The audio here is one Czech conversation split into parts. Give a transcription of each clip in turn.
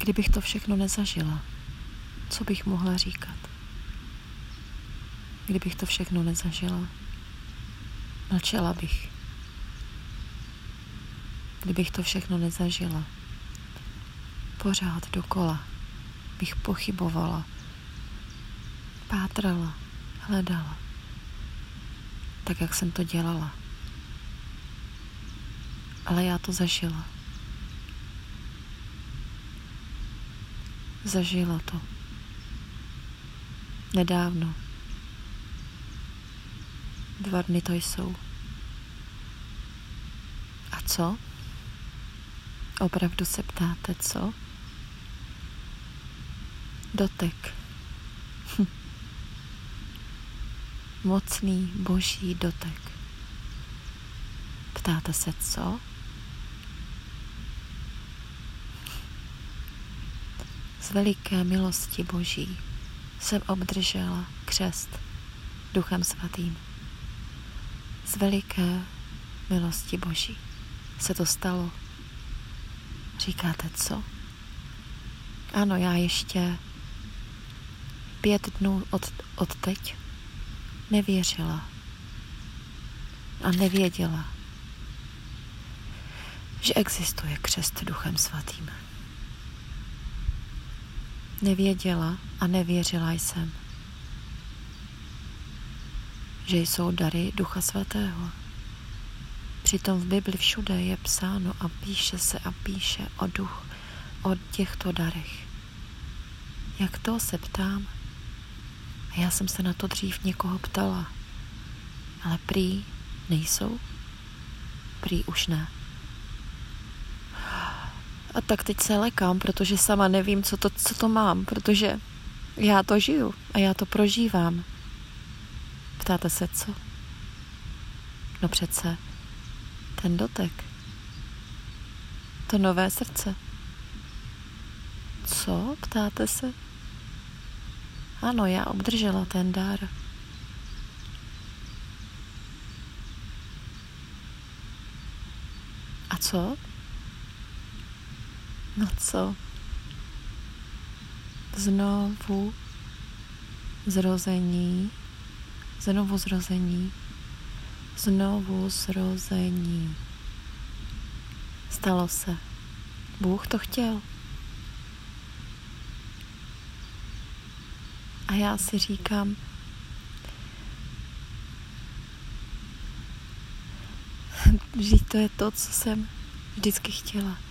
Kdybych to všechno nezažila, co bych mohla říkat? Kdybych to všechno nezažila, mlčela bych. Kdybych to všechno nezažila, pořád dokola bych pochybovala, pátrala, hledala, tak jak jsem to dělala. Ale já to zažila. Zažila to. Nedávno. Dva dny to jsou. A co? Opravdu se ptáte, co? Dotek. Mocný boží dotek. Ptáte se, co? Z veliké milosti boží jsem obdržela křest Duchem Svatým. Z veliké milosti Boží se to stalo. Říkáte co? Ano, já ještě pět dnů od, od teď nevěřila a nevěděla, že existuje křest Duchem Svatým. Nevěděla a nevěřila jsem, že jsou dary Ducha Svatého. Přitom v Bibli všude je psáno a píše se a píše o duch, o těchto darech. Jak to se ptám? A já jsem se na to dřív někoho ptala. Ale prý nejsou? Prý už ne. A tak teď se lekám, protože sama nevím, co to, co to mám, protože já to žiju a já to prožívám. Ptáte se, co? No přece, ten dotek. To nové srdce. Co? Ptáte se? Ano, já obdržela ten dar. A co? No co? Znovu zrození, znovu zrození, znovu zrození. Stalo se. Bůh to chtěl. A já si říkám, že to je to, co jsem vždycky chtěla.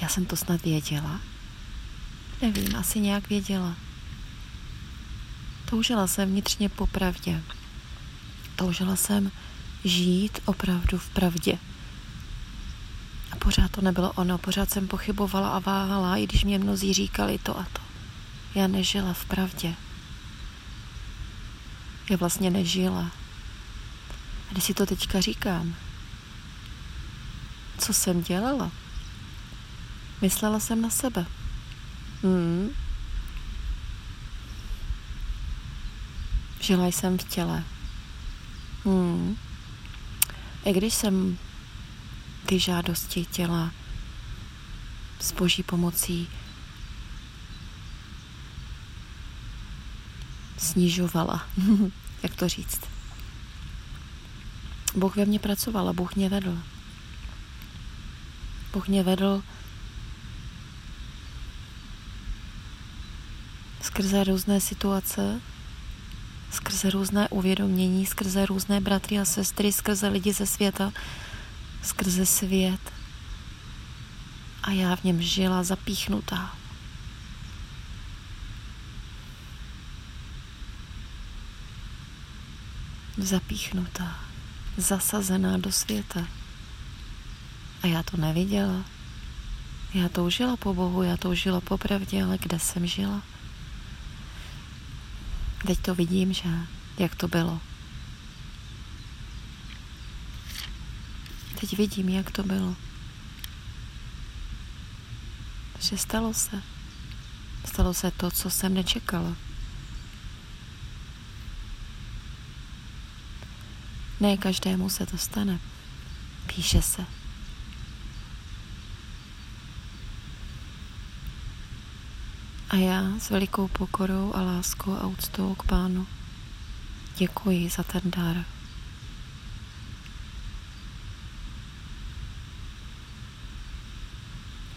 Já jsem to snad věděla? Nevím, asi nějak věděla. Toužila jsem vnitřně po pravdě. Toužila jsem žít opravdu v pravdě. A pořád to nebylo ono, pořád jsem pochybovala a váhala, i když mě mnozí říkali to a to. Já nežila v pravdě. Já vlastně nežila. A když si to teďka říkám, co jsem dělala? Myslela jsem na sebe. Hmm. Žila jsem v těle. Hmm. I když jsem ty žádosti těla s boží pomocí snižovala, jak to říct. Bůh ve mně pracoval a Bůh mě vedl. Bůh mě vedl skrze různé situace, skrze různé uvědomění, skrze různé bratry a sestry, skrze lidi ze světa, skrze svět. A já v něm žila zapíchnutá. Zapíchnutá, zasazená do světa. A já to neviděla. Já toužila po Bohu, já toužila po pravdě, ale kde jsem žila? Teď to vidím, že jak to bylo. Teď vidím, jak to bylo. Že stalo se. Stalo se to, co jsem nečekala. Ne každému se to stane. Píše se. A já s velikou pokorou a láskou a úctou k pánu děkuji za ten dar.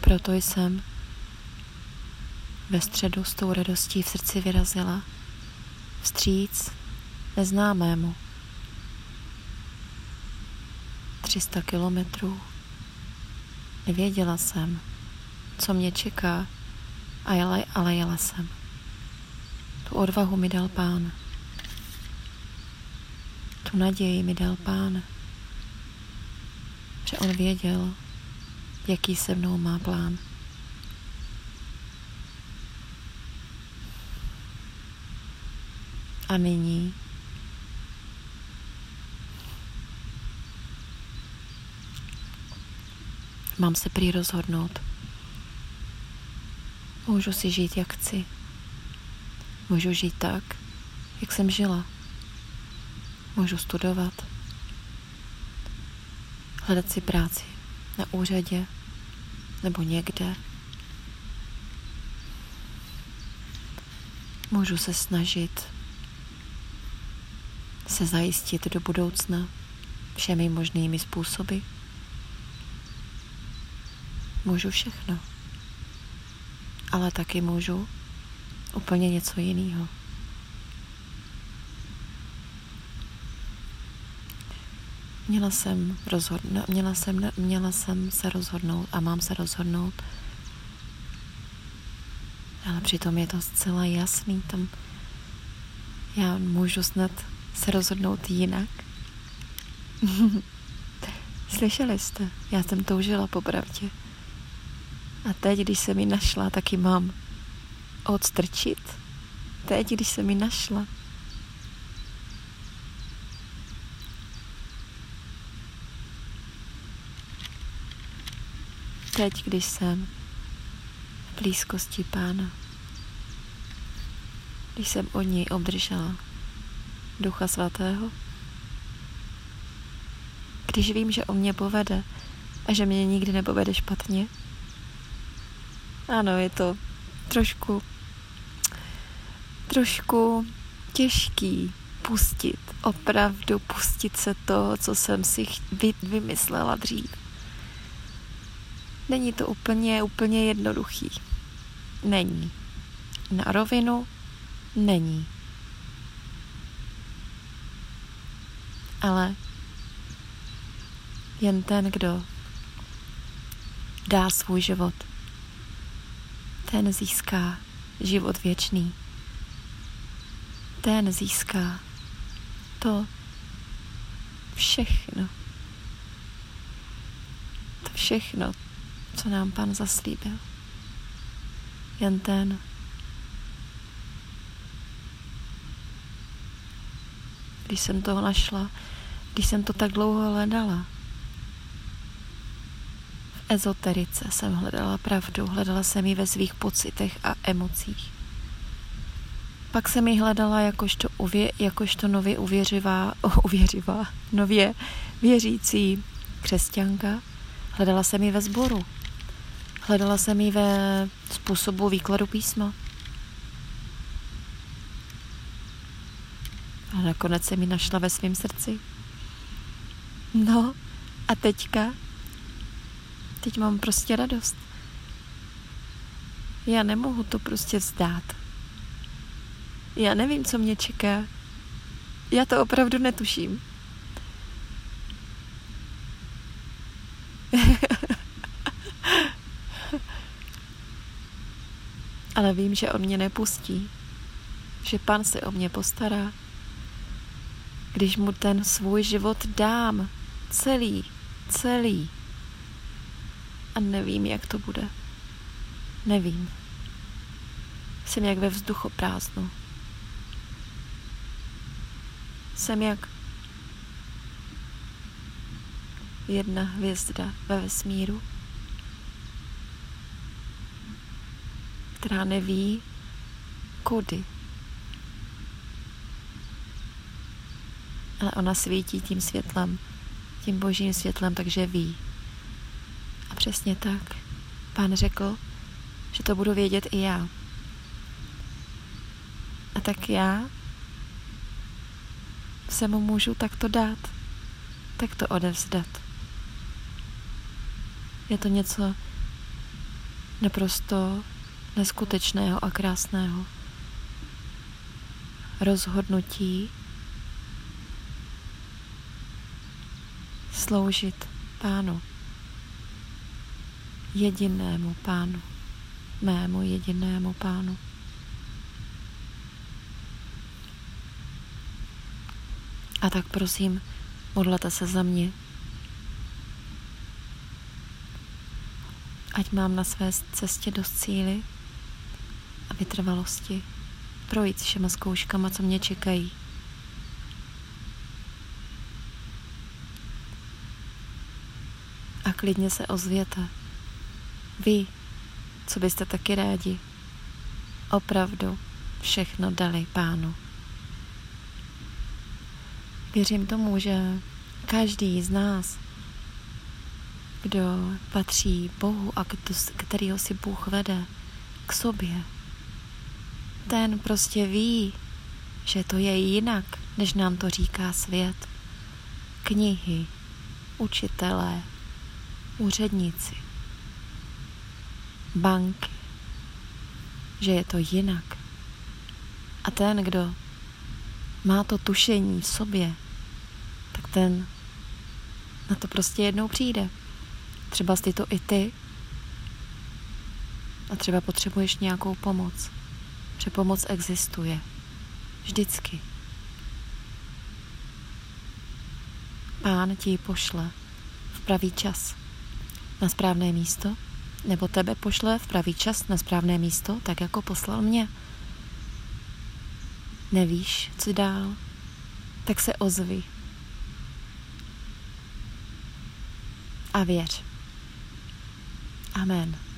Proto jsem ve středu s tou radostí v srdci vyrazila vstříc neznámému. 300 kilometrů. Nevěděla jsem, co mě čeká, a jela, ale jela jsem. Tu odvahu mi dal pán. Tu naději mi dal pán. Že on věděl, jaký se mnou má plán. A nyní mám se prý rozhodnout. Můžu si žít, jak chci. Můžu žít tak, jak jsem žila. Můžu studovat, hledat si práci na úřadě nebo někde. Můžu se snažit se zajistit do budoucna všemi možnými způsoby. Můžu všechno. Ale taky můžu úplně něco jiného. Měla jsem, rozhodn- měla, jsem, měla jsem se rozhodnout a mám se rozhodnout, ale přitom je to zcela jasný, tam já můžu snad se rozhodnout jinak. Slyšeli jste, já jsem toužila po pravdě. A teď, když se mi našla, taky mám odstrčit. Teď, když se mi našla, teď, když jsem v blízkosti Pána, když jsem od něj obdržela Ducha Svatého, když vím, že o mě povede a že mě nikdy nepovede špatně. Ano, je to trošku, trošku těžký pustit, opravdu pustit se toho, co jsem si vymyslela dřív. Není to úplně, úplně jednoduchý. Není. Na rovinu není. Ale jen ten, kdo dá svůj život, ten získá život věčný. Ten získá to všechno. To všechno, co nám pan zaslíbil. Jen ten. Když jsem toho našla, když jsem to tak dlouho hledala, ezoterice jsem hledala pravdu, hledala jsem ji ve svých pocitech a emocích. Pak jsem ji hledala jakožto, uvě, jakožto nově uvěřivá, uvěřivá, nově věřící křesťanka. Hledala jsem ji ve sboru, Hledala jsem ji ve způsobu výkladu písma. A nakonec jsem ji našla ve svém srdci. No a teďka, teď mám prostě radost. Já nemohu to prostě vzdát. Já nevím, co mě čeká. Já to opravdu netuším. ale vím, že on mě nepustí, že pan se o mě postará. Když mu ten svůj život dám, celý, celý. A nevím, jak to bude. Nevím. Jsem jak ve vzduchu prázdnu. Jsem jak jedna hvězda ve vesmíru. která neví kudy. Ale ona svítí tím světlem, tím božím světlem, takže ví. Přesně tak. Pán řekl, že to budu vědět i já. A tak já se mu můžu takto dát, takto odevzdat. Je to něco naprosto neskutečného a krásného. Rozhodnutí sloužit pánu, jedinému pánu, mému jedinému pánu. A tak prosím, modlete se za mě. Ať mám na své cestě dost síly a vytrvalosti projít všema zkouškama, co mě čekají. A klidně se ozvěte. Vy, co byste taky rádi, opravdu všechno dali pánu. Věřím tomu, že každý z nás, kdo patří Bohu a kterýho si Bůh vede k sobě, ten prostě ví, že to je jinak, než nám to říká svět. Knihy, učitelé, úředníci, banky, že je to jinak. A ten, kdo má to tušení v sobě, tak ten na to prostě jednou přijde. Třeba jsi to i ty a třeba potřebuješ nějakou pomoc. Že pomoc existuje. Vždycky. Pán ti ji pošle v pravý čas na správné místo, nebo tebe pošle v pravý čas na správné místo, tak jako poslal mě. Nevíš, co dál? Tak se ozvi. A věř. Amen.